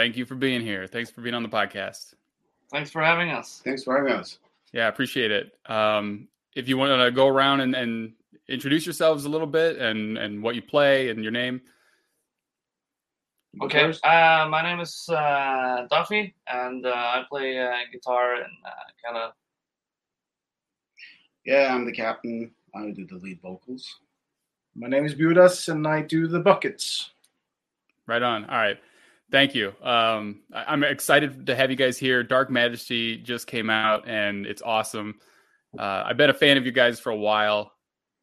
thank you for being here. Thanks for being on the podcast. Thanks for having us. Thanks for having us. Yeah, appreciate it. Um, if you want to go around and, and introduce yourselves a little bit and and what you play and your name. Okay, uh, my name is uh, Duffy, and uh, I play uh, guitar and uh, kind of. Yeah, I'm the captain. I do the lead vocals. My name is Budas, and I do the buckets. Right on. All right. Thank you. Um, I- I'm excited to have you guys here. Dark Majesty just came out, and it's awesome. Uh, I've been a fan of you guys for a while,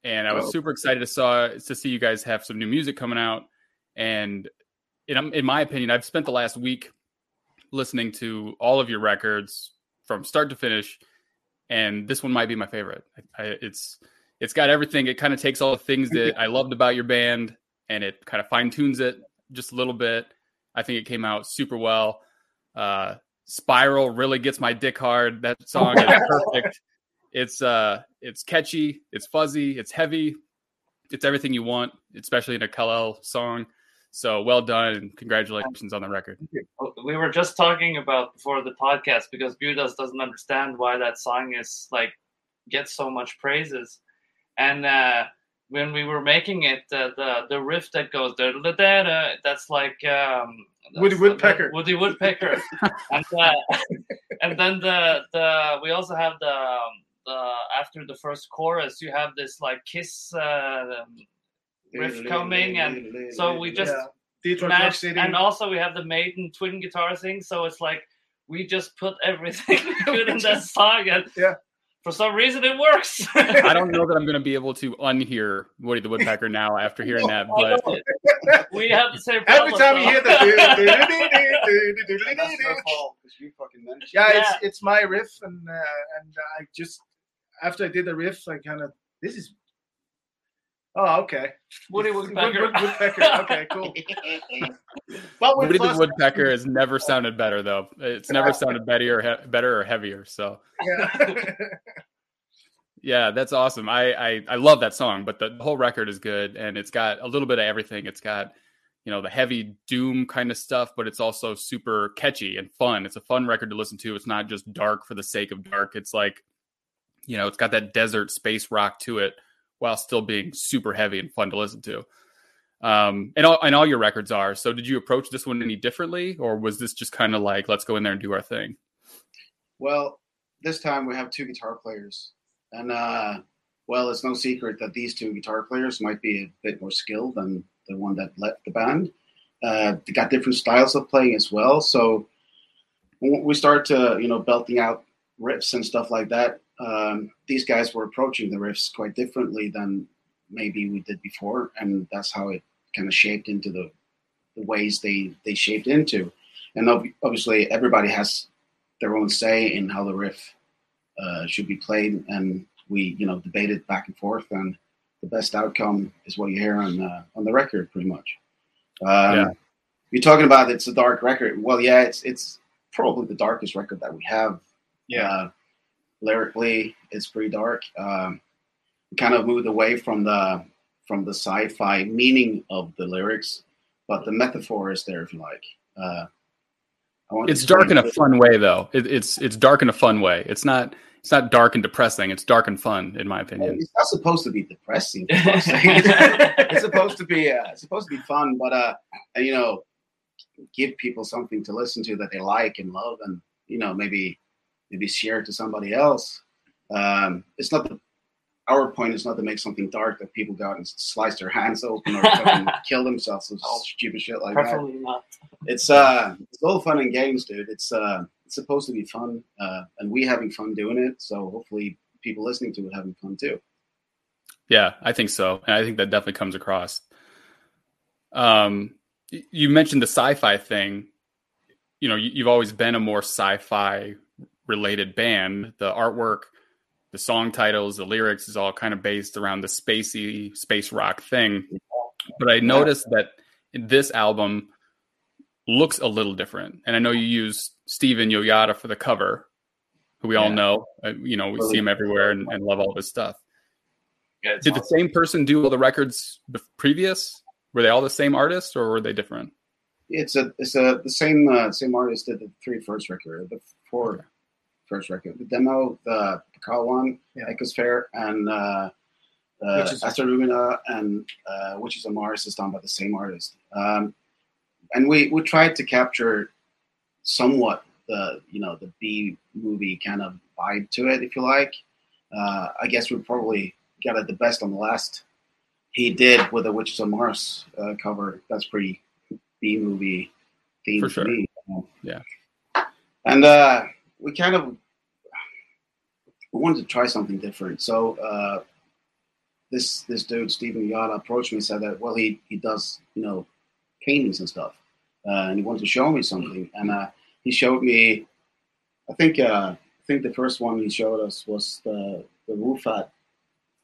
and I was Oh. super excited to saw to see you guys have some new music coming out. And in in my opinion, I've spent the last week listening to all of your records from start to finish, and this one might be my favorite. I, I, it's it's got everything. It kind of takes all the things that I loved about your band, and it kind of fine tunes it just a little bit. I think it came out super well. Uh, Spiral really gets my dick hard. That song is perfect. It's uh, it's catchy, it's fuzzy, it's heavy, it's everything you want, especially in a Kal-El song. So well done, and congratulations on the record. We were just talking about before the podcast because Budas doesn't understand why that song is like gets so much praises, and uh, when we were making it, uh, the the riff that goes da da da da, that's like um, that's Woody the- Woodpecker. Woody Woodpecker, and uh, and then the the we also have the um, the after the first chorus, you have this like kiss uh, riff coming, and so we just yeah. Rock and also we have the Maiden twin guitar thing. So it's like we just put everything good in that song, and Yeah. For some reason it works. I don't know that I'm going to be able to unhear Woody the Woodpecker now after hearing that, but we have the same Every problem. time you hear though. the That's her fault, 'cause you fucking mentioned yeah, it's Yeah. it's my riff, and uh, and I just after I did the riff, I kind of this is. Oh, okay. Woody Woodpecker. Wood- Woodpecker. Okay, cool. But with Woody the Woodpecker has never sounded better, though. It's never sounded better or he- better or heavier. So Yeah. yeah, that's awesome. I, I I love that song, but the whole record is good, and it's got a little bit of everything. It's got you know the heavy doom kind of stuff, but it's also super catchy and fun. It's a fun record to listen to. It's not just dark for the sake of dark. It's like you know, it's got that desert space rock to it, while still being super heavy and fun to listen to. Um, and all and all your records are. So, did you approach this one any differently, or was this just kind of like let's go in there and do our thing? Well, this time we have two guitar players, and uh, well, it's no secret that these two guitar players might be a bit more skilled than the one that left the band. Uh, they got different styles of playing as well, so we start to you know belting out riffs and stuff like that. Um, these guys were approaching the riffs quite differently than maybe we did before, and that's how it kind of shaped into the the ways they they shaped into. And ob- obviously, everybody has their own say in how the riff uh, should be played, and we you know debated back and forth, and the best outcome is what you hear on uh, on the record, pretty much. Um, Yeah. You're talking about it's a dark record. Well, yeah, it's it's probably the darkest record that we have. Uh, lyrically, it's pretty dark. Um, kind of moved away from the from the sci-fi meaning of the lyrics, but the metaphor is there if you like. Uh, I want It's dark in a fun way, though. It, it's it's dark in a fun way. It's not it's not dark and depressing. It's dark and fun, in my it. opinion. It's not supposed to be depressing. for fuck's sake. it's supposed to be uh, it's supposed to be fun, but uh, you know, give people something to listen to that they like and love, and you know, maybe maybe share it to somebody else. Um, it's not the our point is not to make something dark that people go out and slice their hands open or kill themselves or Oh. stupid shit like that. Not. It's uh, it's all fun and games, dude. It's uh, it's supposed to be fun, uh, and we having fun doing it. So hopefully, people listening to it having fun too. Yeah, I think so, and I think that definitely comes across. Um, you mentioned the sci-fi thing. You know, you, you've always been a more sci-fi related band. The artwork, the song titles, the lyrics is all kind of based around the spacey space rock thing. But I noticed that this album looks a little different, and I know you use Steven Yoyada for the cover, who we all know. Uh, you know, we see him everywhere and, and love all his stuff. Yeah, Did the same person do all the records previous? Were they all the same artist or were they different? It's a it's a the same uh, same artist did the three first record, the four. First record, the demo, the Pakal one, Yeah. Ecosphere, and uh, uh, Which is- and uh, Which is a Mars is done by the same artist. Um, and we we tried to capture somewhat the you know the B movie kind of vibe to it, if you like. Uh, I guess we probably got it the best on the last he did with the Witches of Mars uh, cover. That's pretty B movie theme For sure. me. Yeah. And uh, we kind of we wanted to try something different. So uh, this this dude Stephen Yada approached me and said that well he he does you know paintings and stuff, uh, and he wanted to show me something. And uh, he showed me, I think uh, I think the first one he showed us was the the Wo Fat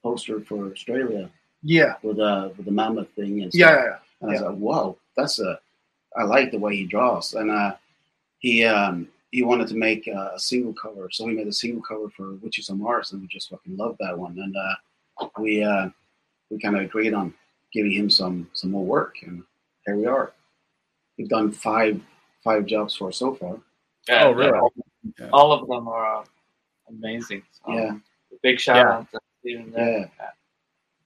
poster for Australia Yeah, with uh with the mammoth thing and yeah, stuff. yeah, yeah. And I was like, whoa, that's a, I like the way he draws. And uh, he um, he wanted to make a, a single cover, so we made a single cover for Witches on Mars, and we just fucking loved that one. And uh, we uh, we kind of agreed on giving him some some more work, and here we are. We've done five five jobs for us so far. Yeah, Oh, really? All, Yeah. all of them are uh, amazing. So, Yeah. Big shout Yeah. out to Steven there. Yeah.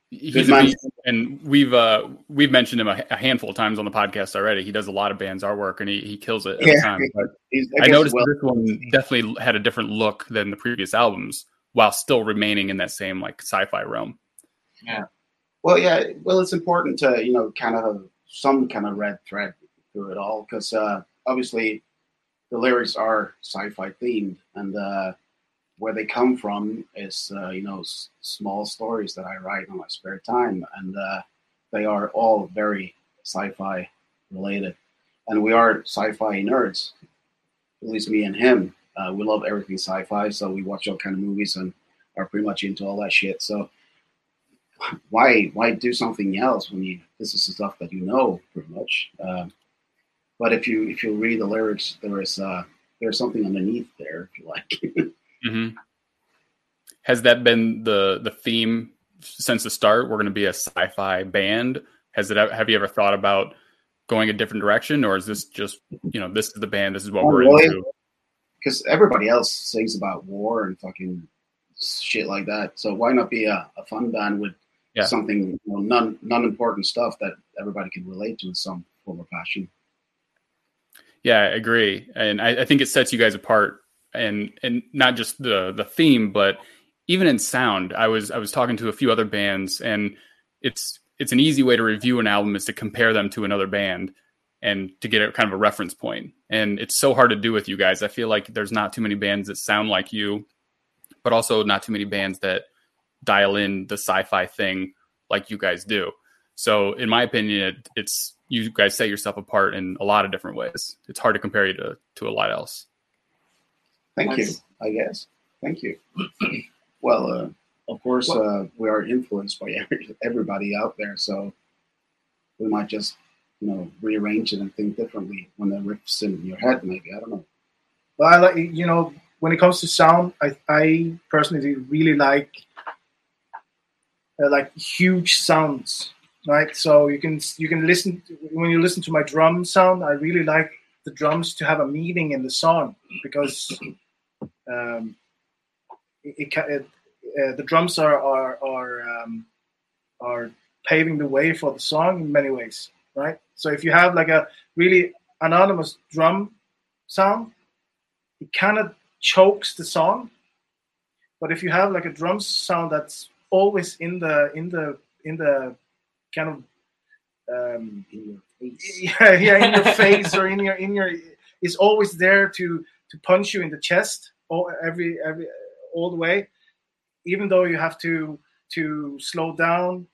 He's Good a beast, and we've uh we've mentioned him a, a handful of times on the podcast already. He does a lot of bands artwork, and he, he kills it every Yeah. time. But He's, I noticed well, this one definitely had a different look than the previous albums, while still remaining in that same like sci-fi realm. Yeah. Well, yeah. Well, it's important to you know kind of have some kind of red thread through it all because uh, obviously the lyrics are sci-fi themed, and uh, where they come from is uh, you know s- small stories that I write in my spare time, and uh, they are all very sci-fi related, and we are sci-fi nerds. At least me and him, uh, we love everything sci-fi, so we watch all kind of movies and are pretty much into all that shit. So why why do something else when you this is stuff that you know pretty much um, but if you if you read the lyrics there is uh there's something underneath there if you like hmm Has that been the the theme since the start? We're going to be a sci-fi band. Has it? Have you ever thought about going a different direction, or is this just you know this is the band, this is what Oh, we're really? into? because everybody else sings about war and fucking shit like that so why not be a, a fun band with Yeah. something you know, non non important stuff that everybody can relate to in some form or fashion Yeah, I agree, and I, I think it sets you guys apart, and and not just the the theme, but even in sound. I was I was talking to a few other bands, and it's it's an easy way to review an album is to compare them to another band, and to get a kind of a reference point. And it's so hard to do with you guys. I feel like there's not too many bands that sound like you, but also not too many bands that dial in the sci-fi thing like you guys do. So, in my opinion, it, it's you guys set yourself apart in a lot of different ways. It's hard to compare you to to a lot else. Thank That's- you. I guess. Thank you. well, uh, of course, uh, we are influenced by everybody out there, so we might just, you know, rearrange it and think differently when the riffs in your head. Maybe I don't know. But I like, you know, when it comes to sound, I, I personally really like uh, like huge sounds, right? So you can you can listen when you listen to my drum sound. I really like the drums to have a meaning in the song because um, it, it, it uh, the drums are are are um, are paving the way for the song in many ways, right? So if you have like a really anonymous drum sound, it kind of chokes the song. But if you have like a drum sound that's always in the in the in the kind of um, In your face. yeah, yeah, in your face or in your in your is always there to to punch you in the chest all every every all the way, even though you have to to slow down,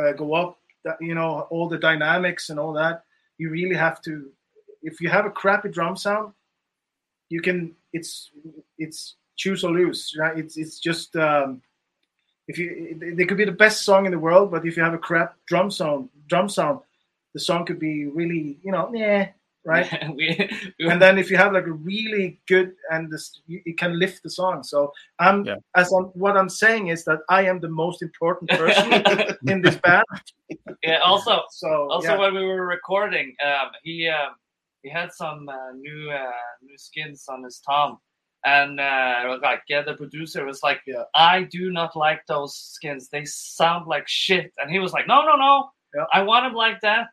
uh, go up, that you know all the dynamics and all that. You really have to. If you have a crappy drum sound, you can. It's it's choose or lose, right? It's it's just. Um, if you, it could be the best song in the world, but if you have a crap drum sound, drum sound, the song could be really, you know, yeah, right? we, we and then if you have like a really good and this you, you can lift the song so i'm Yeah. as I'm, what i'm saying is that i am the most important person in this band yeah, also so also yeah. when we were recording, um, he um, he had some uh, new uh, new skins on his tom, and uh, like yeah, the producer was like, Yeah. I do not like those skins. They sound like shit. And he was like, No, no, no. Yeah. I want them like that.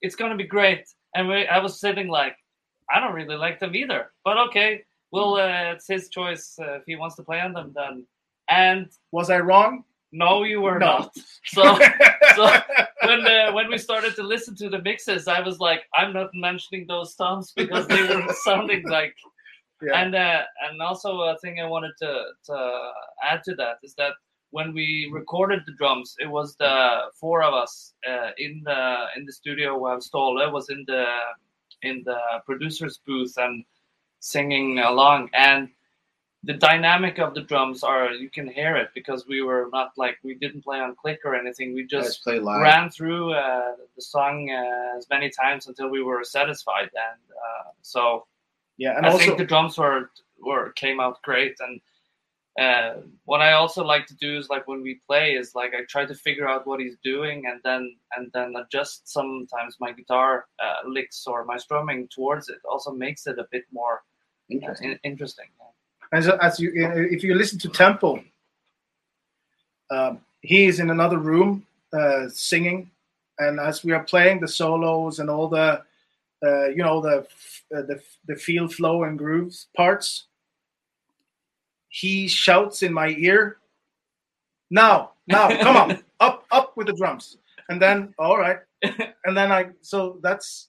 It's gonna be great. And we, I was sitting like, I don't really like them either. But okay, well, uh, it's his choice. Uh, if he wants to play on them, then. And was i wrong no, you were No. not. So so when uh, when we started to listen to the mixes, I was like, I'm not mentioning those toms because they were sounding like. Yeah. And uh, and also a thing I wanted to to add to that is that when we recorded the drums, it was the four of us uh, in the in the studio where Ståle was in the in the producer's booth and singing along. And the dynamic of the drums are you can hear it because we were not like we didn't play on click or anything. We just ran through uh, the song uh, as many times until we were satisfied. And uh, so yeah and i also think the drums were were came out great. And uh, what i also like to do is like when we play is like i try to figure out what he's doing and then and then adjust sometimes my guitar uh, licks or my strumming towards it also makes it a bit more uh, Interesting. in- interesting as, as you if you listen to temple um, he is in another room uh, singing and as we are playing the solos and all the uh, you know the uh, the the feel flow and grooves parts he shouts in my ear now now come on up up with the drums. And then all right. And then i so that's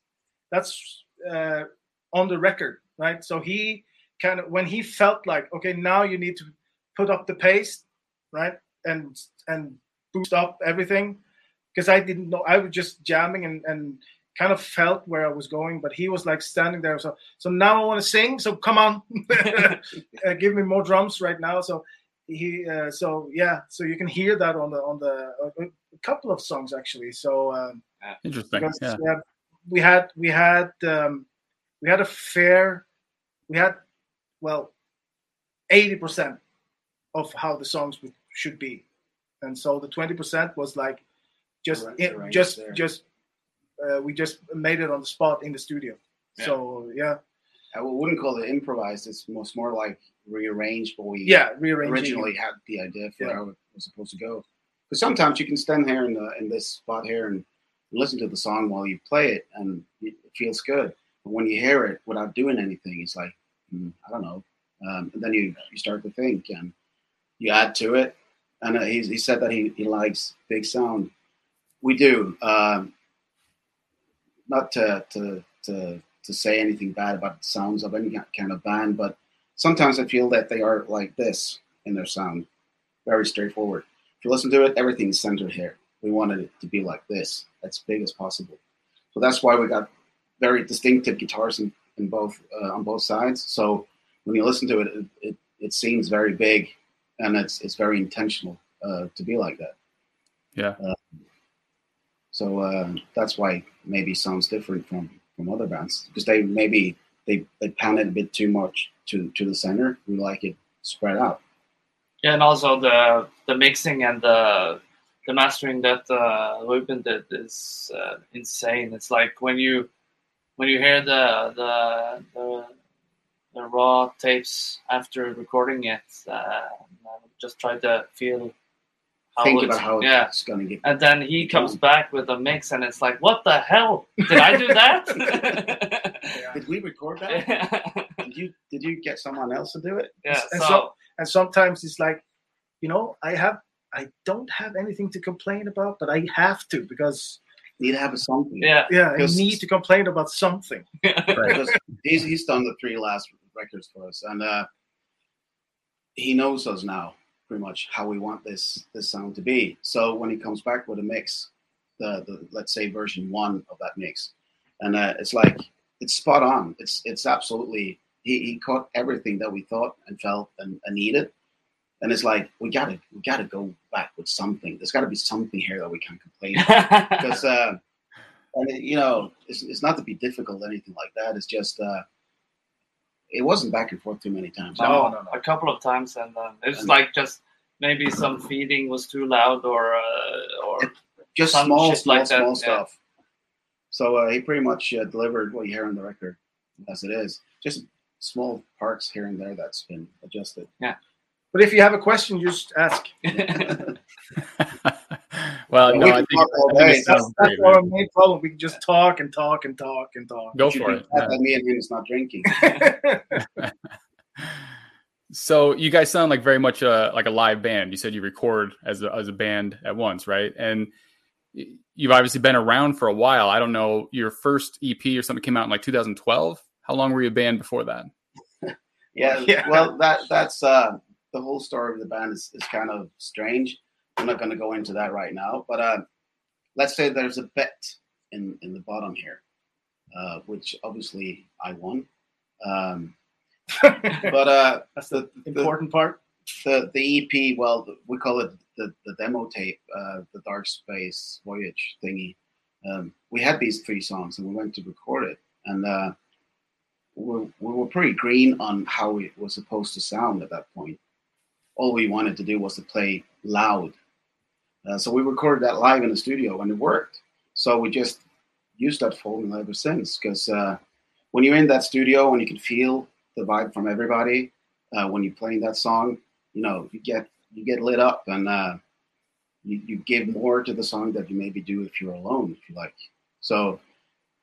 that's uh, on the record right? So he kind of when he felt like okay now you need to put up the pace right and and boost up everything because i didn't know i was just jamming and and kind of felt where i was going but he was like standing there so so now i want to sing so come on uh, give me more drums right now so he uh, so yeah so you can hear that on the on the a, a couple of songs actually so um Interesting. because Yeah. we had we had we had um, we had a fair we had well eighty percent of how the songs would, should be, and so the twenty percent was like just Arra- in- arranged just there. just uh, we just made it on the spot in the studio. Yeah. So yeah, I wouldn't call it improvised. It's most more like rearranged what we yeah, originally had the idea for Yeah. how it was supposed to go. Because sometimes you can stand here in the in this spot here and listen to the song while you play it, and it feels good. But when you hear it without doing anything, it's like hmm, I don't know. Um, and then you you start to think and you add to it. And uh, he's, he said that he, he likes big sound. We do. Um, not to, to to to say anything bad about the sounds of any kind of band, but sometimes I feel that they are like this in their sound, very straightforward. If you listen to it, everything's centered here. We wanted it to be like this, as big as possible. So that's why we got very distinctive guitars in, in both uh, on both sides. So when you listen to it, it, it, it seems very big, and it's it's very intentional uh, to be like that. Yeah. So uh, that's why maybe sounds different from from other bands because they maybe they they pan it a bit too much to to the center. We like it spread out. Yeah, and also the the mixing and the the mastering that uh, Ruben did is uh, insane. It's like when you when you hear the the the, the raw tapes after recording it, uh, just try to feel how Think about how yeah. it's gonna get. And then he comes back with a mix, and it's like, what the hell? Did I do that? Did we record that? yeah, Did you did you get someone else to do it? yeah. And So, so- and sometimes it's like, you know, I have I don't have anything to complain about, but I have to because Need to have a something. yeah, yeah, I Because- need to complain about something. Right. because he's he's done the three last records for us, and uh, he knows us now pretty much how we want this this sound to be. So when he comes back with a mix, the the let's say version one of that mix, and uh, it's like it's spot on. It's it's absolutely he, he caught everything that we thought and felt and, and needed. And it's like we gotta we gotta go back with something. There's got to be something here that we can't complain about because uh, and it, you know, it's, it's not to be difficult or anything like that. It's just uh, it wasn't back and forth too many times. No, no, no. A couple of times, and then it's And- like just maybe some feeding was too loud, or uh, or just some small, shit small, like that, small yeah. stuff. So uh, he pretty much uh, delivered what you hear on the record as it is. Just small parts here and there that's been adjusted. Yeah. But if you have a question, just ask. well, Yeah, no, we I can think, talk all I think day. That's, that's our main problem. We can just talk and talk and talk and talk and talk. Go for it. glad that me and him is not drinking. So you guys sound like very much a like a live band. You said you record as a, as a band at once, right? And you've obviously been around for a while. I don't know your first EP or something came out in like 2012. How long were you a band before that? Yeah, Yeah. well, that that's uh, the whole story of the band is, is kind of strange. I'm not going to go into that right now, but uh, let's say there's a bet in in the bottom here, uh, which obviously I won. Um, but uh, That's the the, important part. the the EP, well, we call it the, the demo tape, uh, the Dark Space Voyage thingy. Um, we had these three songs and we went to record it, and uh, we, we were pretty green on how it was supposed to sound at that point. All we wanted to do was to play loud, uh, so we recorded that live in the studio and it worked. So we just used that formula ever since. Because uh, when you're in that studio and you can feel the vibe from everybody, uh, when you're playing that song, you know you get you get lit up and uh, you, you give more to the song that you maybe do if you're alone, if you like. So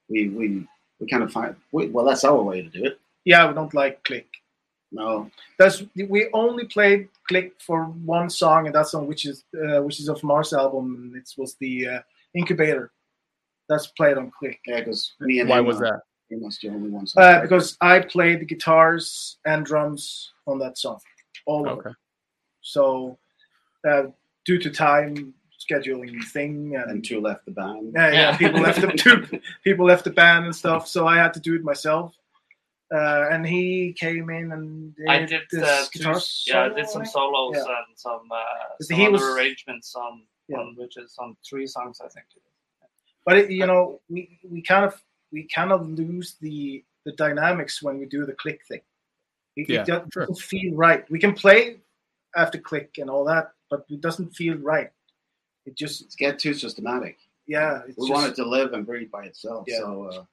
we we we kind of find we, well that's our way to do it. Yeah, we don't like click. No, That's we only played click for one song, and that song which is uh, Witches of Mars album, and it was the uh, Incubator. That's played on click. yeah, because me and Why was are that? pretty much the only ones. Uh, because I played the guitars and drums on that song, all of Okay. it. So, uh, due to time scheduling thing and and two left the band. yeah, yeah, Yeah. people left the two, people left the band and stuff, so I had to do it myself. Uh, and he came in and did I did this uh, two, guitar yeah, I did some solos Yeah. and some uh, Because some he other was- arrangements on Yeah. on which is on three songs I think. But it, you know, we, we kind of we kind of lose the the dynamics when we do the click thing. It, Yeah, it doesn't sure. feel right. We can play after click and all that, but it doesn't feel right. It just It's get too systematic. yeah, it's We just, want it to live and breathe by itself. Yeah. So uh,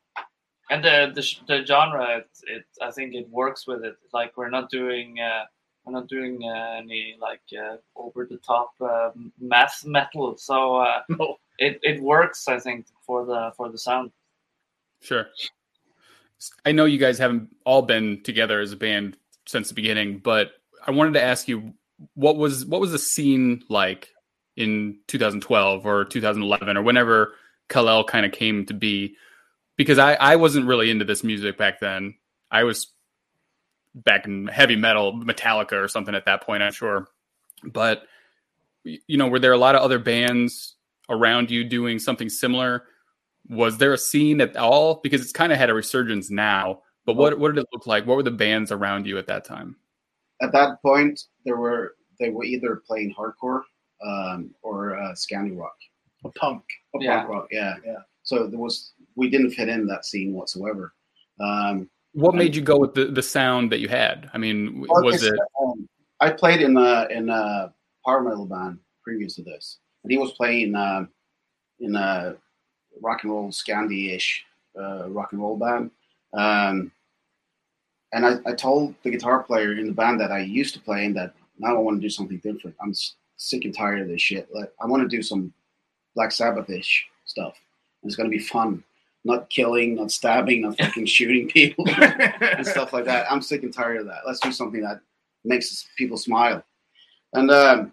And the the, the genre, it, it I think it works with it. Like we're not doing uh, we're not doing uh, any like uh, over the top uh, math metal, so uh, no. it, it works. I think for the for the sound. Sure. I know you guys haven't all been together as a band since the beginning, but I wanted to ask you what was what was the scene like in 2012 or 2011 or whenever Kal-El kind of came to be? Because I I wasn't really into this music back then. I was back in heavy metal, Metallica or something at that point, I'm sure. But you know, were there a lot of other bands around you doing something similar? was there a scene at all because it's kind of had a resurgence now but what what did it look like what were the bands around you at that time at that point, there were they were either playing hardcore um, or uh, Scandi rock, A punk. or Yeah. punk rock. Yeah, Yeah. So there was we didn't fit in that scene whatsoever. Um, what made you go with the, the sound that you had i mean was it Um, I played in a in a power metal band previous to this, and he was playing uh, in a rock and roll Scandi-ish uh, rock and roll band. Um, and I, I told the guitar player in the band that I used to play in that now I want to do something different. I'm sick and tired of this shit. Like I want to do some Black Sabbath-ish stuff. And it's going to be fun, not killing, not stabbing, not fucking shooting people and stuff like that. I'm sick and tired of that. Let's do something that makes people smile. And um,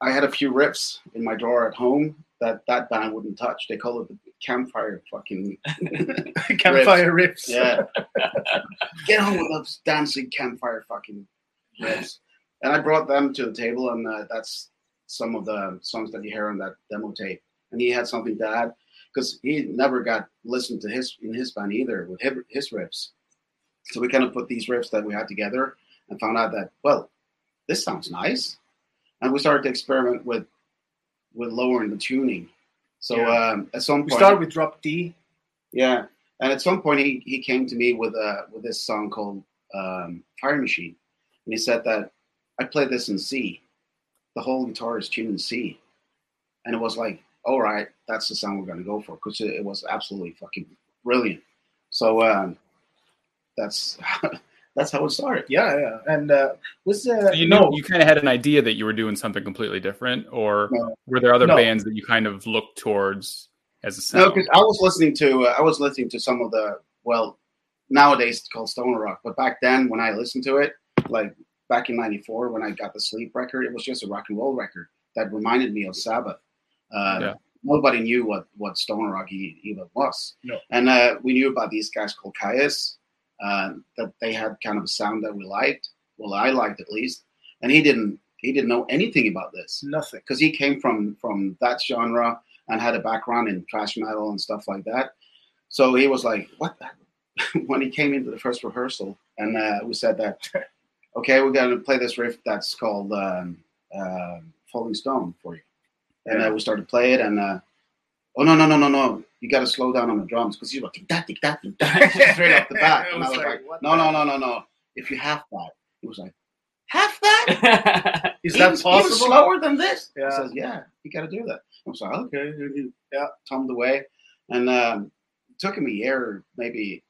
I had a few riffs in my drawer at home that that band wouldn't touch. They call it the campfire fucking Campfire riffs. yeah. Get on with those dancing campfire fucking riffs. And I brought them to the table, and uh, that's some of the songs that you hear on that demo tape. And he had something to add because he never got listened to his in his band either with his, his riffs. So we kind of put these riffs that we had together and found out that well, this sounds nice, and we started to experiment with with lowering the tuning. So Yeah. um, at some point, We started with drop D Yeah, and at some point he, he came to me with a with this song called um, Fire Machine, and he said that I played this in C. The whole guitar is tuned in C, and it was like, all right, that's the sound we're going to go for because it, it, was absolutely fucking brilliant. So um, that's that's how it started. Yeah, yeah, and uh, was uh, so you know you kind of had an idea that you were doing something completely different, or no. were there other no. bands that you kind of looked towards as a sound? No, because I was listening to uh, I was listening to some of the well nowadays it's called stoner rock, but back then when I listened to it, like back in '94 when I got the Sleep record, it was just a rock and roll record that reminded me of Sabbath. Uh, yeah. Nobody knew what what stoner rock even was, no. and uh, we knew about these guys called Kyuss, uh, that they had kind of a sound that we liked. Well, I liked at least, and he didn't. He didn't know anything about this. Nothing, because he came from from that genre and had a background in thrash metal and stuff like that. So he was like, "What?" when he came into the first rehearsal, and uh, we said that, "Okay, we're going to play this riff that's called um, uh, Falling Stone for you," and I we start to play it, and uh, oh no no no no no, you got to slow down on the drums because he's like tick that tick that tick that straight off the bat, and I was like, like "No no no no no, if you have that," he was like. Half that? Is that possible? Even slower than this? Yeah. He says, "Yeah, you got to do that." I was like, "Okay." Yeah, tummed away, and um, it took him a year, maybe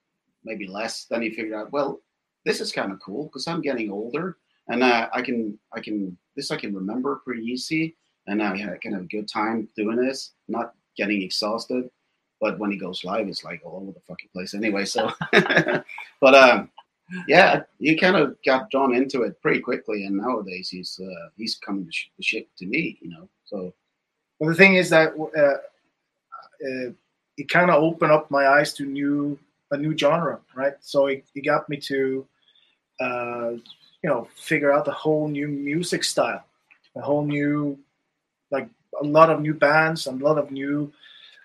maybe less. Then he figured out, well, this is kind of cool because I'm getting older, and uh, I can I can this I can remember pretty easy, and I can have a kind of a good time doing this, not getting exhausted. But when he goes live, it's like all over the fucking place anyway. So, but um, yeah, he kind of got drawn into it pretty quickly, and nowadays he's uh, he's coming the shit to me, you know. So, well, the thing is that uh, uh, it kind of opened up my eyes to new a new genre, right? So it, it got me to uh, you know figure out a whole new music style, a whole new like a lot of new bands, and a lot of new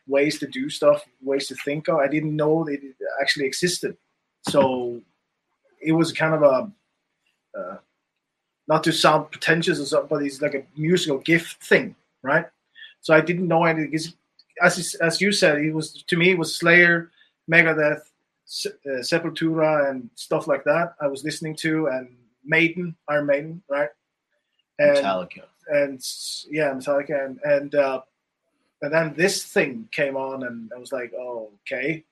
ways to do stuff, ways to think of. I didn't know it actually existed. So it was kind of a uh, not to sound pretentious or something, but it's like a musical gift thing, right? So I didn't know anything. As as you said, it was to me it was Slayer, Megadeth, uh, Sepultura, and stuff like that. I was listening to and Maiden, Iron Maiden, right? And, Metallica, and yeah, Metallica, and and uh, and then this thing came on, and I was like, oh, okay,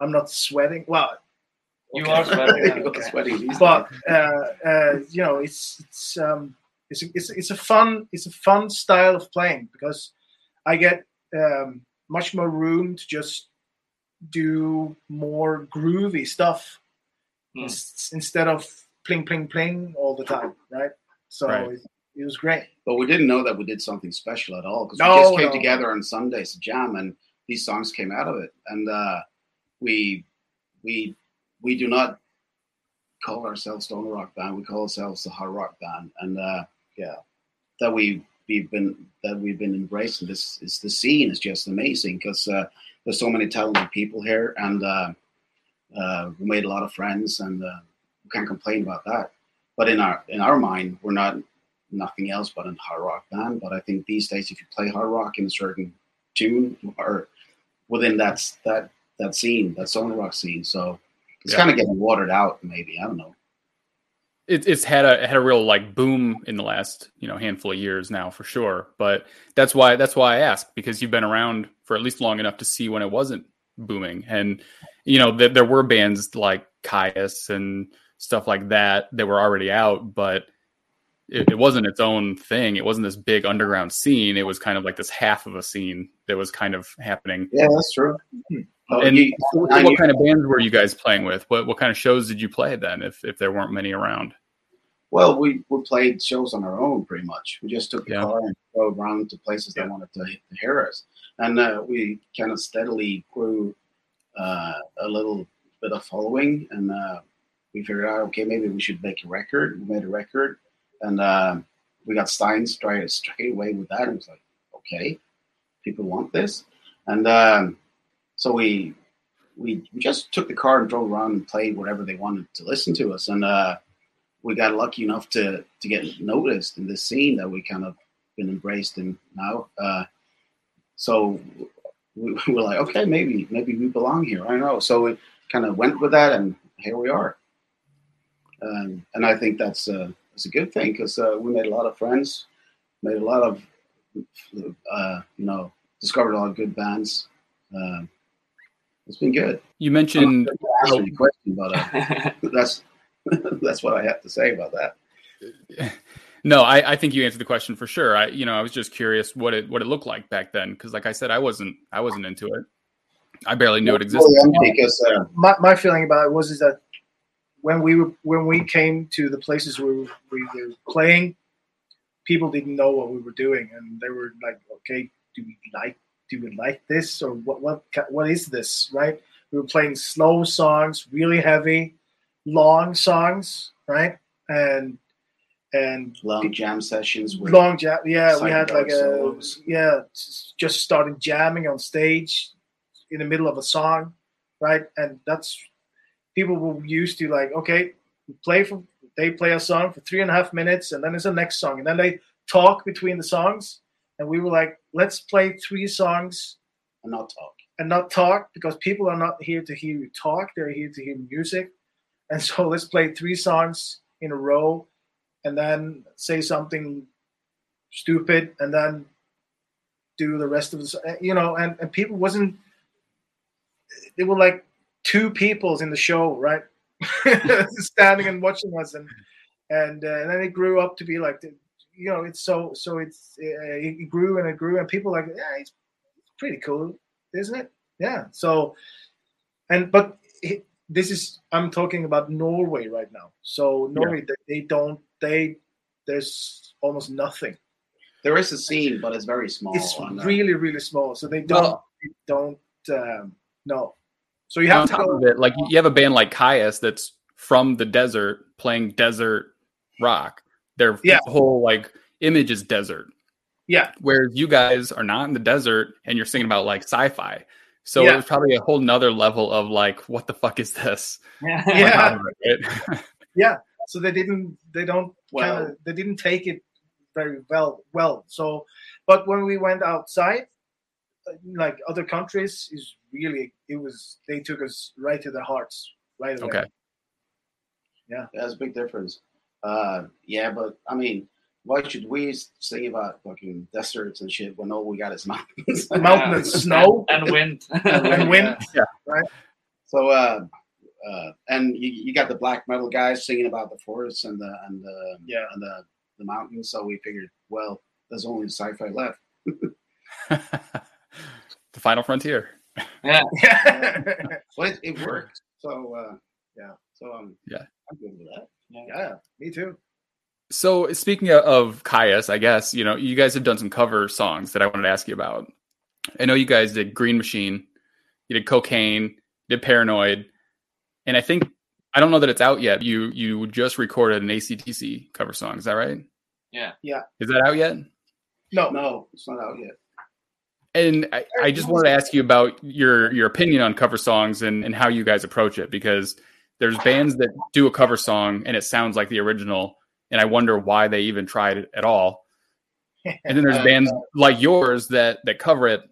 I'm not sweating. Well, you are sweating. okay. sweating but uh, uh, you know, it's it's um, it's it's it's a fun it's a fun style of playing because I get um, much more room to just do more groovy stuff mm. instead of pling pling pling all the time, right? So right. It, it, was great. But we didn't know that we did something special at all because no, we just came no. together on Sundays to jam, and these songs came out of it, and uh, we we we do not call ourselves stoner rock band. We call ourselves the hard rock band, and uh, yeah, that we we've been that we've been embracing this is the scene is just amazing because uh, there's so many talented people here, and uh, uh, we made a lot of friends, and uh, we can't complain about that. But in our in our mind, we're not nothing else but a hard rock band. But I think these days, if you play hard rock in a certain tune or within that that that scene, that stoner rock scene, so it's yeah. kind of getting watered out. Maybe I don't know it, it's had a had a real like boom in the last you know handful of years now for sure. But that's why that's why I ask because you've been around for at least long enough to see when it wasn't booming, and you know th- there were bands like Kyuss and stuff like that that were already out, but it, it, wasn't its own thing. It wasn't this big underground scene. It was kind of like this half of a scene that was kind of happening. Yeah, that's true. Oh, and you, what, what kind of bands were you guys playing with? What what kind of shows did you play then? If if there weren't many around. Well, we, we played shows on our own pretty much. We just took the yeah. car and drove around to places yeah. that wanted to, to, hear us, and uh, we kind of steadily grew uh, a little bit of following, and uh, we figured out okay maybe we should make a record. We made a record, and uh, we got Stein straight straight away with that. And it was like okay, people want this, and um, so we we just took the car and drove around and played whatever they wanted to listen to us. And uh, we got lucky enough to to get noticed in this scene that we kind of been embraced in now. Uh, so we were like, okay, maybe maybe we belong here. I don't know. So we kind of went with that, and here we are. Um, and I think that's uh, that's a good thing because uh, we made a lot of friends, made a lot of uh, you know discovered a lot of good bands. Um, it's been good. You mentioned Answer your question, but uh, that's that's what I have to say about that. No, I, I think you answered the question for sure. I, you know, I was just curious what it what it looked like back then because, like I said, I wasn't I wasn't into it. I barely knew it existed. Well, yeah, because uh, my, my feeling about it was is that when we were when we came to the places we were, we were playing, people didn't know what we were doing, and they were like, "Okay, do we like do we like this or what what what is this?" Right? We were playing slow songs, really heavy, long songs, right? And and long jam sessions long jam. Yeah, we had like psychedelic a solos. yeah, just started jamming on stage in the middle of a song, right? And that's people were used to like, okay, play for they play a song for three and a half minutes, and then there's the next song, and then they talk between the songs, and we were like, let's play three songs and not talk. and not talk because people are not here to hear you talk; they're here to hear music. And so let's play three songs in a row, and then say something stupid, and then do the rest of the, you know. And and people wasn't. They were like two peoples in the show, right? Standing and watching us, and and, uh, and then it grew up to be like, the, you know, it's so so it's uh, it grew and it grew, and people like, yeah, it's pretty cool, isn't it? Yeah. So, and but it, this is I'm talking about Norway right now. So Norway, they, they don't they there's almost nothing. There is a scene, but it's very small. It's really really small. So they don't Well- they don't um, no. So you on have to top go. of it, like you have a band like Kyuss that's from the desert playing desert rock. Their Yeah. whole like image is desert. Yeah. Whereas you guys are not in the desert and you're singing about like sci-fi. So Yeah. it was probably a whole nother level of like, what the fuck is this? yeah. on Yeah. top of it, right? So they didn't they don't Well- kinda, they didn't take it very well well. So, but when we went outside, like other countries, is really it was they took us right to their hearts right away. Okay. Yeah, that's a big difference. Uh, yeah, but I mean, why should we sing about fucking deserts and shit when all we got is mountains? Mountain and snow. and, and wind. And wind. Yeah, Right. So, uh, uh, and you, you got the black metal guys singing about the forests and the and the Yeah. and the, the mountains. So we figured, well, there's only sci-fi left. The final frontier. Yeah. But it, it worked. So uh, yeah. So um, Yeah. I'm good with that. yeah, me too. So speaking of, of Kyuss, I guess you know you guys have done some cover songs that I wanted to ask you about. I know you guys did Green Machine, you did Cocaine, you did Paranoid, and I think I don't know that it's out yet. You you just recorded an AC/DC cover song. Is that right? Yeah. Yeah. Is that out yet? No, No, it's not out yet. And I, I just wanted to ask you about your your opinion on cover songs and, and how you guys approach it because there's bands that do a cover song and it sounds like the original, and I wonder why they even tried it at all. And then there's Uh, bands like yours that that cover it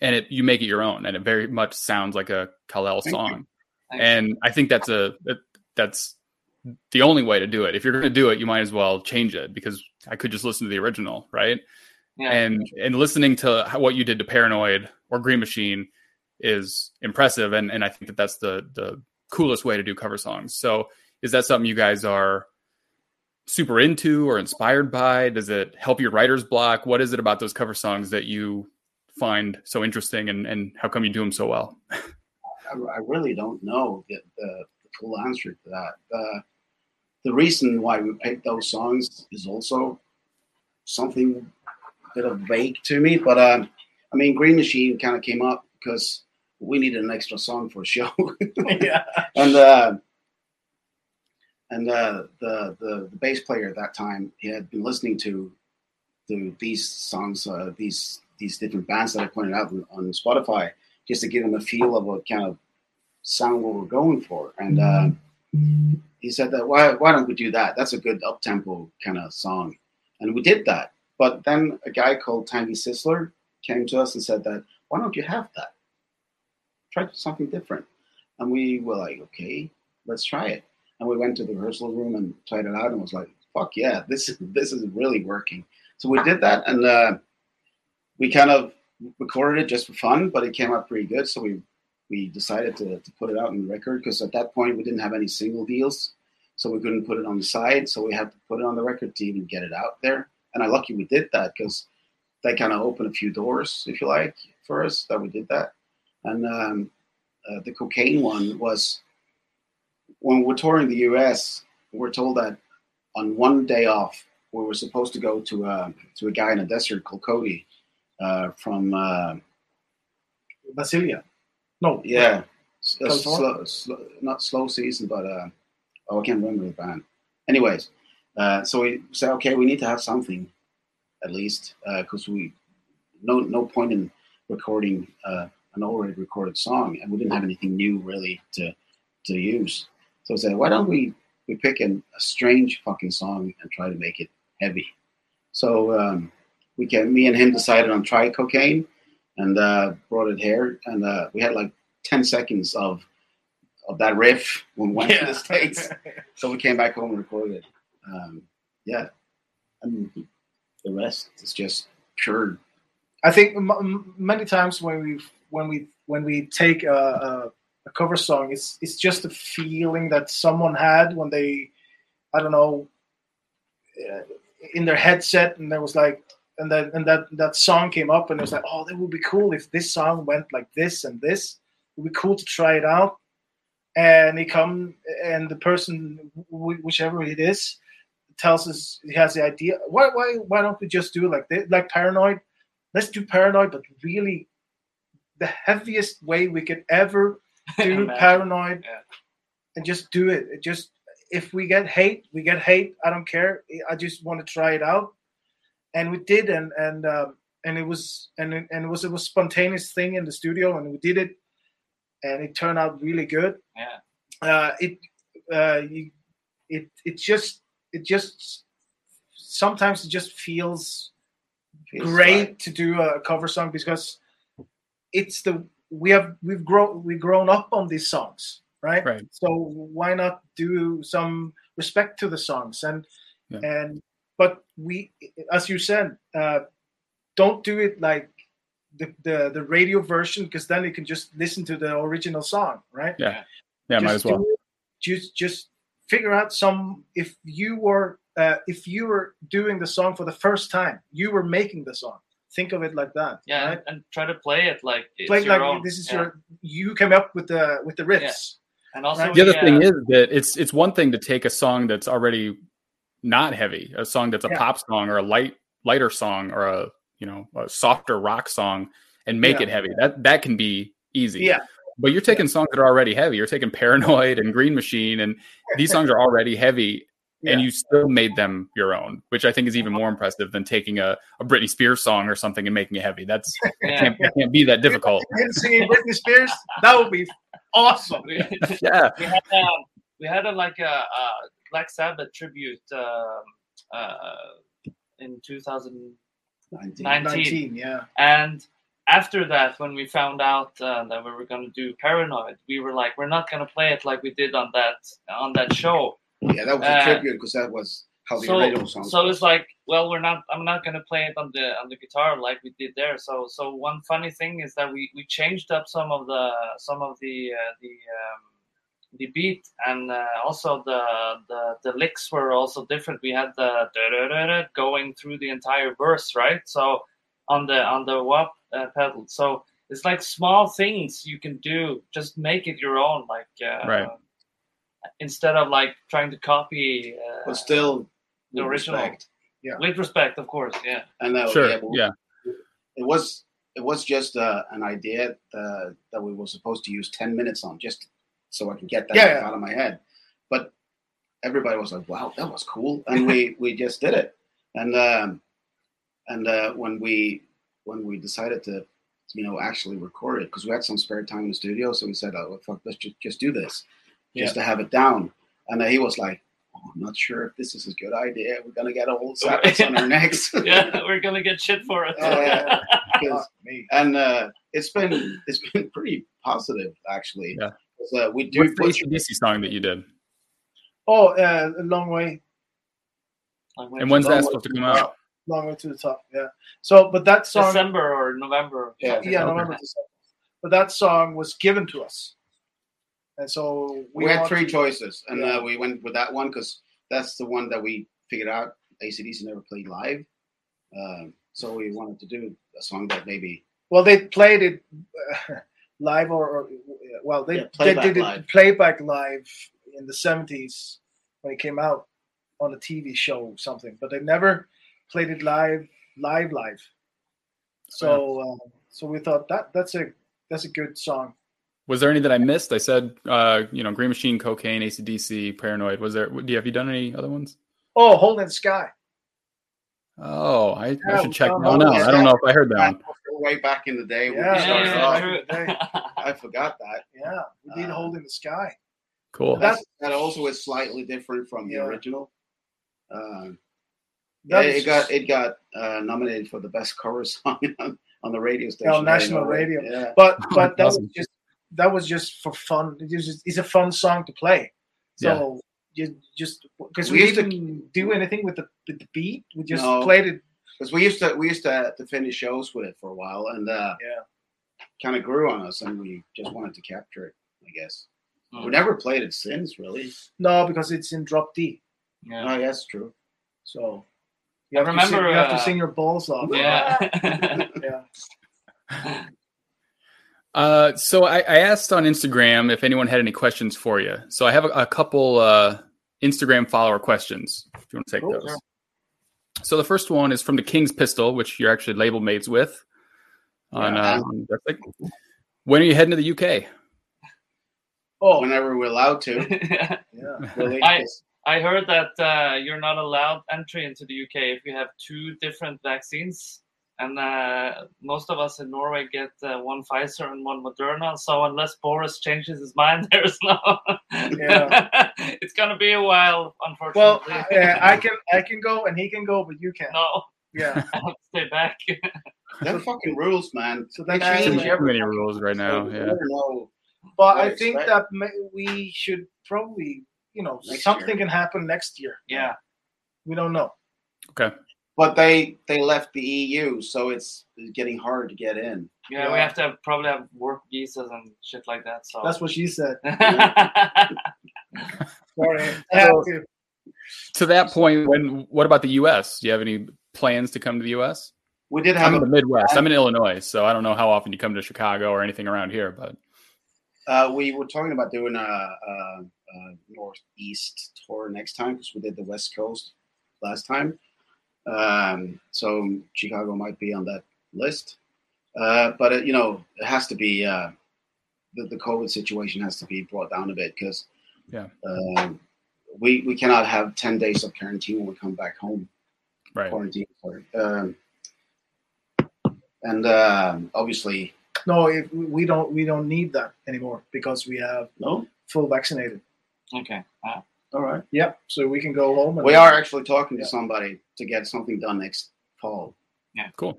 and it you make it your own and it very much sounds like a Kal-El song. And I think that's a that's the only way to do it. If you're going to do it, you might as well change it because I could just listen to the original, right? Yeah. and and listening to how, what you did to Paranoid or Green Machine is impressive, and and I think that that's the the coolest way to do cover songs. So, is that something you guys are super into or inspired by? Does it help your writer's block? What is it about those cover songs that you find so interesting, and and how come you do them so well? I, I really don't know the, the, the full answer to that. Uh, the reason why we picked those songs is also something a bit of vague to me. But um, I mean, Green Machine kind of came up because we needed an extra song for a show, yeah, and uh, and uh, the, the the bass player at that time he had been listening to to these songs, uh, these these different bands that I pointed out on, on Spotify, just to give him a feel of what kind of sound we were going for. And uh, he said that why why don't we do that? That's a good up tempo kind of song, and we did that. But then a guy called Tangy Sisler came to us and said that why don't you have that? Try something different. And we were like, okay, let's try it. And we went to the rehearsal room and tried it out and was like, fuck yeah, this is this is really working. So we did that and uh, we kind of recorded it just for fun, but it came out pretty good. So we we decided to, to put it out on the record because at that point we didn't have any single deals, so we couldn't put it on the side. So we had to put it on the record to even get it out there. And I'm lucky we did that because they kind of opened a few doors, if you like, for us that we did that. And um, uh, the cocaine one was when we're touring the U.S. We're told that on one day off we were supposed to go to a to a guy in a desert called Cody uh, from uh, Basilia. No. yeah, uh, slow, slow, not slow season, but uh, oh, I can't remember the band. Anyways, uh, so we said, okay, we need to have something at least because we no no point in recording uh, an already recorded song, and we didn't have anything new really to to use. So I said, why don't we we pick an, a strange fucking song and try to make it heavy? So um, we can me and him decided on try cocaine and uh, brought it here, and uh, we had like ten seconds of of that riff when we went to the states. So we came back home and recorded it. Um, yeah, and the rest is just pure. I think m- many times when we when we when we take a, a, a cover song, it's it's just a feeling that someone had when they, I don't know, uh, in their headset, and there was like, and then and that that song came up, and it was like, oh, that would be cool if this song went like this and this. It would be cool to try it out. And he come and the person, wh- whichever it is, tells us he has the idea. Why why why don't we just do like this, like Paranoid? Let's do Paranoid, but really the heaviest way we could ever do Paranoid, Yeah. and just do it. It just if we get hate, we get hate. I don't care. I just want to try it out, and we did, and and um, and it was and it, and it was it was a spontaneous thing in the studio, and we did it, and it turned out really good. Yeah. Uh, it uh, you, it it just it just sometimes it just feels feels great to do a cover song because it's the we have we've grown we've grown up on these songs right Right. so why not do some respect to the songs and Yeah. and but we as you said uh don't do it like the the, the radio version because then you can just listen to the original song right Yeah. Yeah, might as well. just just figure out some if you were uh, if you were doing the song for the first time you were making the song think of it like that Yeah, right? and, and try to play it like it's play your like own. this is Yeah. your you came up with the with the riffs And also Right. The other we, thing is that it's it's one thing to take a song that's already not heavy, a song that's a Yeah. pop song or a light lighter song or a you know a softer rock song and make Yeah. it heavy. That that can be easy. yeah But you're taking songs that are already heavy. You're taking Paranoid and Green Machine, and these songs are already heavy, and you still made them your own, which I think is even more impressive than taking a, a Britney Spears song or something and making it heavy. That's it can't, it can't be that difficult. him singing Britney Spears that would be awesome Yeah, we had um, we had a, like a, a Black Sabbath tribute um, uh, in 2019, 19. 19 yeah and after that, when we found out uh, that we were going to do Paranoid, we were like, we're not going to play it like we did on that on that show. Yeah, that was a Uh, tribute because that was how the so, original song. so it's like well we're not i'm not going to play it on the on the guitar like we did there so so one funny thing is that we we changed up some of the some of the uh, the um, the beat and uh, also the, the the licks were also different we had the going through the entire verse right so on the on the wop uh, pedal so it's like small things you can do just make it your own like uh, Right. instead of like trying to copy uh, but still, the with original. respect. with respect, of course. Yeah, And uh, sure. yeah, but Yeah, it was it was just uh, an idea uh, that we were supposed to use ten minutes on, just so I can get that Yeah, yeah. out of my head. But everybody was like, "Wow, that was cool," and we we just did it. And um, and uh, when we when we decided to you know actually record it because we had some spare time in the studio, so we said, "Oh well, fuck, let's just just do this, just to have it down." And uh, he was like. Oh, I'm not sure if this is a good idea. We're gonna get all saddles on our necks. yeah, we're gonna get shit for it. Uh, 'Cause- Fuck me. and uh, it's been it's been pretty positive actually. Yeah. Uh, we do What's the put- AC/DC song that you did? Oh, uh, a long way, And when's that supposed to come out? Long way to the top. Yeah. So, but that song, December or November? Yeah. yeah, like November. December. But that song was given to us, and so we had three to- choices, and Yeah. uh, we went with that one because that's the one that we figured out. AC/DC never played live, um, so we wanted to do a song that maybe Well, they played it uh, live, or, or well, they Yeah, they playback did it live. playback live in the seventies when it came out on a TV show or something, but they never played it live, live, live. So, uh, so we thought that that's a that's a good song. Was there any that I missed? I said, uh, you know, Green Machine, Cocaine, AC/DC, Paranoid. Was there? Do you have you done any other ones? Oh, Hole in the Sky. Oh, I, I should check we that found one out. out. I don't know if I heard that one. way back in the day when Yeah, Yeah, yeah, off. true. Hey. I forgot that. Yeah, we did Uh, Hole in the Sky. Cool. That- That's, that also is slightly different from the original. Uh, That yeah, was it got it got uh, nominated for the best cover song on, on the radio station. on national radio. Yeah. but but that Awesome. was just that was just for fun. It was just, it's a fun song to play. So you just because We we, used didn't do anything with the with the beat, we just No. played it. Because we used to we used to, to finish shows with it for a while, and uh, Yeah. kind of grew on us, and we just wanted to capture it. I guess Hmm. we never played it since, really. No, because it's in drop D. Yeah. Oh, yeah, that's true. So you I have, to, sing, remember, you have to uh, sing your balls off. Yeah. yeah. Uh, so I, I asked on Instagram if anyone had any questions for you. So I have a, a couple uh, Instagram follower questions. If you want to take Cool. those. So the first one is from the King's Pistol, which you're actually label mates with. On, Yeah. uh, on when are you heading to the UK? Oh, Whenever we're allowed to, yeah. really. I- I heard that uh, you're not allowed entry into the UK if you have two different vaccines. And uh, most of us in Norway get uh, one Pfizer and one Moderna. So unless Boris changes his mind, there's no. Yeah. it's gonna be a while, Well, unfortunately. uh, I can I can go and he can go, but you can't. no, Yeah. I have to stay back. They're fucking rules, man. So They change Too every many rules right now. So Yeah. never. But I think expect. that we should probably, you know, Next something year. can happen next year. yeah, We don't know. Okay. But they they left the EU, so it's getting hard to get in. yeah, we have to have, probably have work visas and shit like that. So That's what she said. Sorry. I have to. To that point, when what about the US? Do you have any plans to come to the US? We did I'm have in the Midwest. I'm in Illinois, so I don't know how often you come to Chicago or anything around here, but uh, we were talking about doing a, a, a northeast tour next time because we did the West Coast last time. Um, so Chicago might be on that list, uh, but it, you know it has to be uh, the the COVID situation has to be brought down a bit because Yeah. um, we we cannot have ten days of quarantine when we come back home. right. quarantine. Sorry. Um, and um, obviously, No, if we don't we don't need that anymore because we have no. full vaccinated. Okay. Uh, All right. Yep. So we can go home. And We are actually talking to somebody to get something done next fall. Yeah. Cool.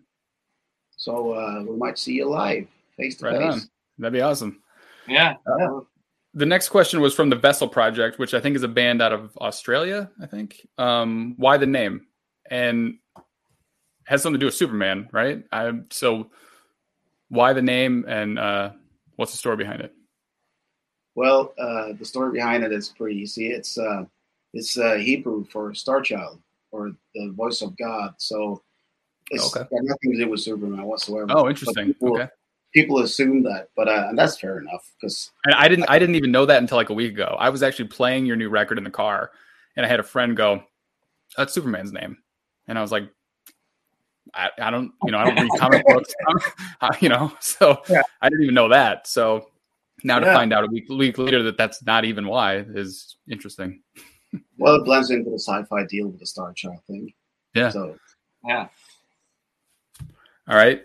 So uh, we might see you live, face to Right on. face. That'd be awesome. yeah. Yeah. The next question was from the Vessel Project, which I think is a band out of Australia. I think. Um, why the name? And has something to do with Superman, right? I so why the name and uh, what's the story behind it? Well, uh, the story behind it is pretty easy. It's uh, it's uh, Hebrew for Star Child or the voice of God. So it's Okay. got nothing to do with Superman whatsoever. Oh, But interesting. people, Okay. people assume that, but uh, and that's fair enough because And I didn't I didn't even know that until like a week ago. I was actually playing your new record in the car, and I had a friend go, "That's Superman's name," and I was like, "I, I don't you know I don't read comic books, I- you know, so Yeah. I didn't even know that." So now to find out a week week later that that's not even why is interesting. well, it blends into the sci-fi deal with the Star Child thing. Yeah. So Yeah. All right.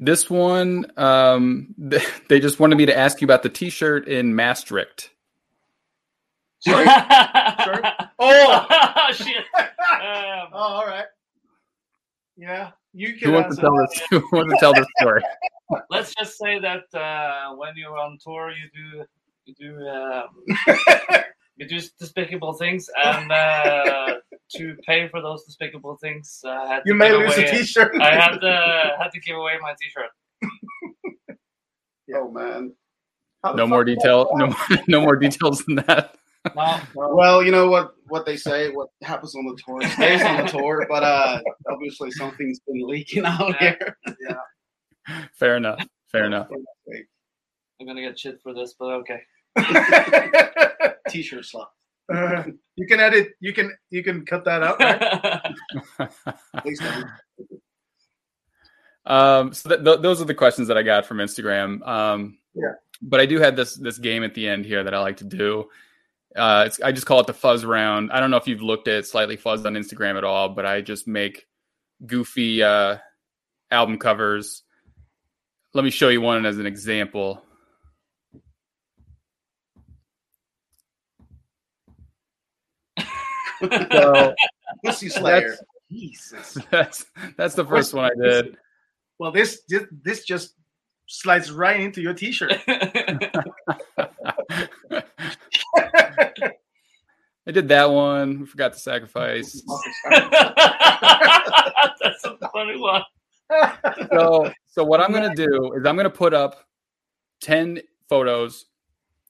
This one, um, they just wanted me to ask you about the T-shirt in Maastricht. Sorry. Oh. shit. oh, Um, all right. Yeah. You can Who wants to tell this? Who wants to tell this story? Let's just say that uh, when you're on tour, you do you do um, you do despicable things, and uh, to pay for those despicable things, uh, I had to You may give lose a away- T-shirt. I had to had to give away my T-shirt. Oh man. No more did that detail. No, no more details than that. No, Well, you know what what they say, what happens on the tour stays on the tour, but uh obviously something's been leaking out Yeah. here. Yeah. Fair enough. Fair enough. I'm gonna get shit for this, but okay. T-shirt slot. Uh, you can edit. You can you can cut that out. Right? Um, so th- th- those are the questions that I got from Instagram. Um, Yeah. But I do have this this game at the end here that I like to do. Uh, it's, I just call it the fuzz round. I don't know if you've looked at slightly fuzz on Instagram at all, but I just make goofy uh, album covers. Let me show you one as an example. So, Pussy Slayer. That's- Jesus. That's that's the first one I did. well, this this- this just slides right into your T-shirt. I did that one. We forgot to sacrifice. That's a funny one. so so what I'm gonna do is I'm gonna put up ten photos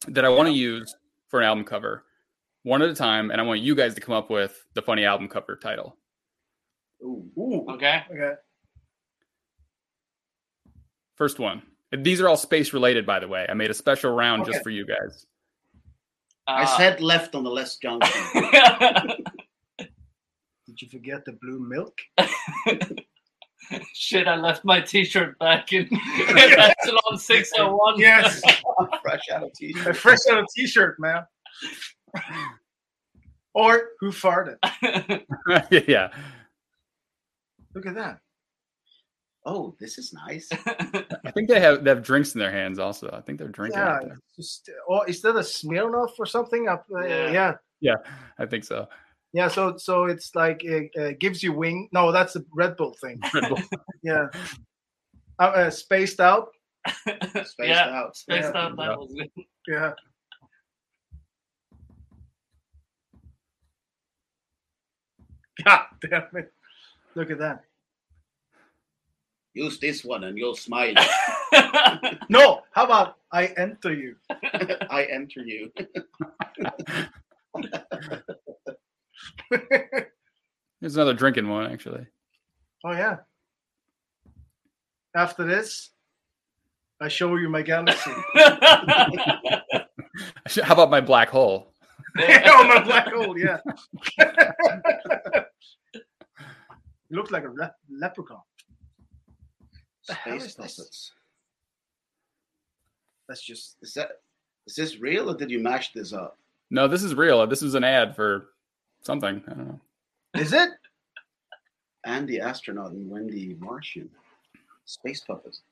that I want to use for an album cover, one at a time, and I want you guys to come up with the funny album cover title. Ooh. Ooh. Okay. Okay. First one. These are all space related, by the way. I made a special round Okay. just for you guys. I Uh, said left on the left junction. Did you forget the blue milk? Shit, I left my T-shirt back in Epsilon 601. Yes, Fresh out of t-shirt. fresh out of T-shirt, man. Or who farted? yeah. Look at that. Oh, this is nice. I think they have they have drinks in their hands also. I think they're drinking. Yeah. out there. Just, or is that a Smirnoff or something? Up, uh, Yeah. yeah. I think so. Yeah, so so it's like it uh, gives you wing. No, that's a Red Bull thing. Red Bull. Yeah, uh, uh, spaced out. Spaced yeah, out. spaced Yeah. out. That was good. Yeah. God damn it! Look at that. Use this one and you'll smile. No, how about I enter you? I enter you. There's another drinking one actually. Oh yeah. After this, I show you my galaxy. How about my black hole? oh, my black hole, yeah. you look like a le- leprechaun. The hell Space is this? puppets. That's just Is that is this real or did you mash this up? No, this is real. This is an ad for something. I don't know. is it? Andy astronaut and Wendy Martian. Space puppets.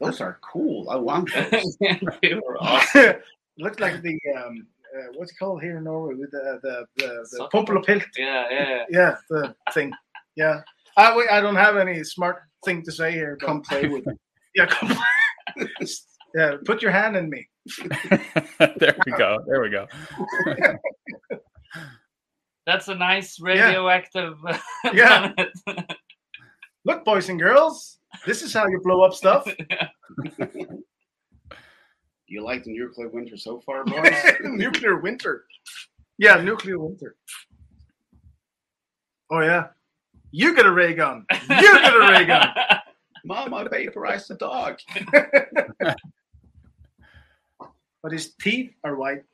Those are cool. I want those. they were awesome. Looks like the um, uh, what's it called here in Norway with the the the, the Suck- Popolopilt. Yeah, yeah. Yeah, the thing. Yeah. I wait, I don't have any smart thing to say here. But Come play with me. yeah, come yeah, put your hand in me. there we go. There we go. That's a nice radioactive. Uh, yeah. planet. Look, boys and girls, this is how you blow up stuff. Do you like the nuclear winter so far, boys? nuclear winter. Yeah, nuclear winter. Oh yeah. You get a ray gun. You get a ray gun. Mom, I vaporized the dog. But his teeth are white.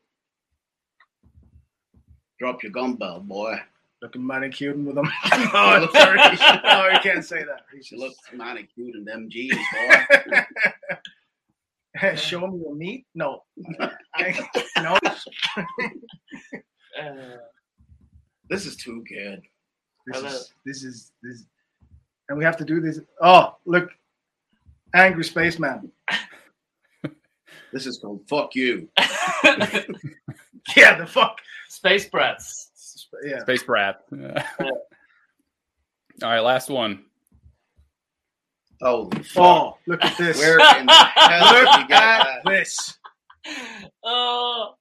Drop your gun bell, boy. Looking manicured with them. oh, sorry. No, you can't say that. He just- looks manicured in them jeans, boy. Show me your meat? No. I, no. Uh, this is too good. This Hello. is this is this and we have to do this. Oh, look. Angry spaceman. This is called fuck you. Yeah, the fuck. Space brats. Yeah. Space Brat. All right, last one. Holy fuck. Oh, look at this. Where in the hell did you Look get at this. oh,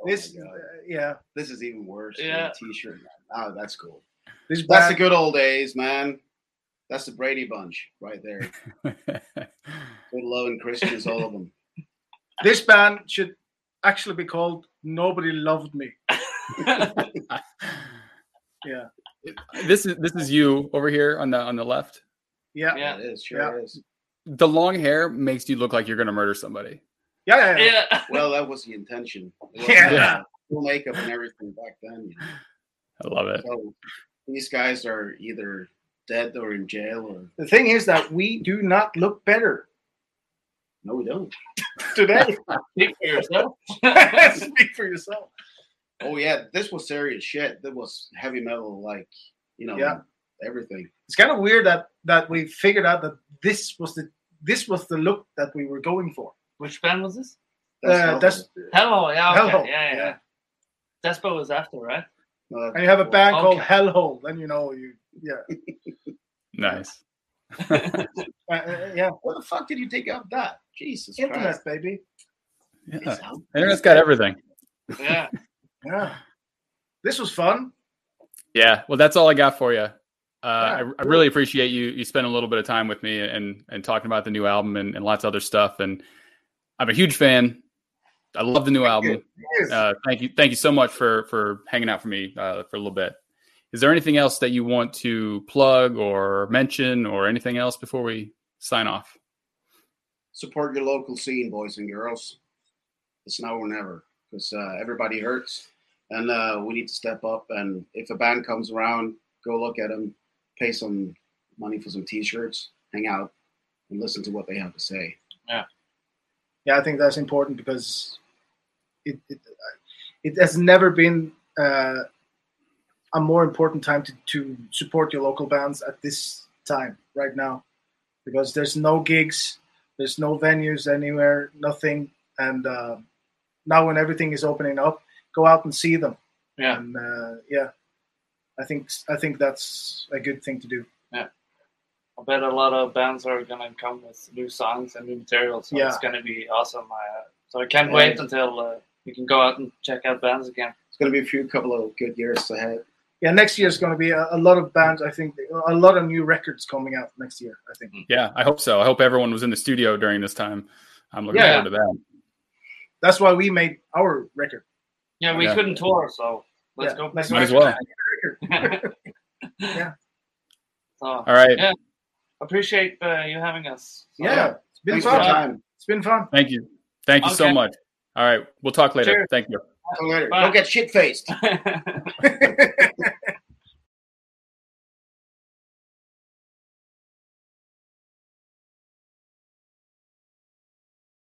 Oh This, my God. uh, yeah, This is even worse. than Yeah. a T-shirt. Oh, that's cool. this That's the good old days, man. That's the Brady Bunch right there. Good loving Christians, all of them. this band should actually be called "Nobody Loved Me." Yeah, this is this is you over here on the on the left. yeah, Yeah. It is, sure Yeah. is. The long hair makes you look like you're gonna murder somebody. yeah, yeah. yeah. yeah. Well, that was the intention. Was, Yeah. Full makeup and everything back then. You know? I love it. So these guys are either dead or in jail or The thing is that we do not look better no, we don't. today. Speak for yourself. Speak for yourself. Oh yeah, this was serious shit. That was heavy metal, like you know, Yeah. everything. It's kind of weird that that we figured out that this was the this was the look that we were going for. Which band was this? Uh, Hellhole. that's Hello, yeah, okay. Hellhole, yeah, yeah, yeah. yeah. Despo was after, right? No, and you have a before. band called Hellhole, then you know you yeah Nice. uh, uh, yeah Where the fuck did you take out that? Jesus internet Christ. baby Yeah. Internet's got everything. Yeah. yeah. This was fun. Yeah. Well, that's all I got for you. Uh, I, I really appreciate you you spending a little bit of time with me and and talking about the new album and, and lots of other stuff. And I'm a huge fan. I love the new album. Yes. Uh, thank you, thank you so much for for hanging out for me uh, for a little bit. Is there anything else that you want to plug or mention or anything else before we sign off? Support your local scene, boys and girls. It's now or never because uh, everybody hurts, and uh, we need to step up. And if a band comes around, go look at them, pay some money for some T-shirts, hang out, and listen to what they have to say. yeah, I think that's important because it it, it has never been uh, a more important time to, to support your local bands at this time right now because there's no gigs, there's no venues anywhere, nothing, and uh, now when everything is opening up, go out and see them. Yeah. and uh, yeah, I think I think that's a good thing to do. I bet a lot of bands are gonna come with new songs and new material, so Yeah. it's gonna be awesome. Uh, so I can't Yeah. wait until uh, we can go out and check out bands again. It's going to be a few couple of good years ahead. Yeah, next year is going to be a, a lot of bands. I think a lot of new records coming out next year. I think. Yeah, I hope so. I hope everyone was in the studio during this time. I'm looking Yeah. forward to that. That's why we made our record. Yeah, we Yeah. couldn't tour, so let's Yeah, go. let's Might as well. yeah. So All right. Yeah. appreciate uh, you having us. So, Yeah, it's been Thanks fun. time. It's been fun. Thank you. Thank you so much. All right. We'll talk later. Cheers. Thank you. Till later. Bye. Don't get shit faced. yeah.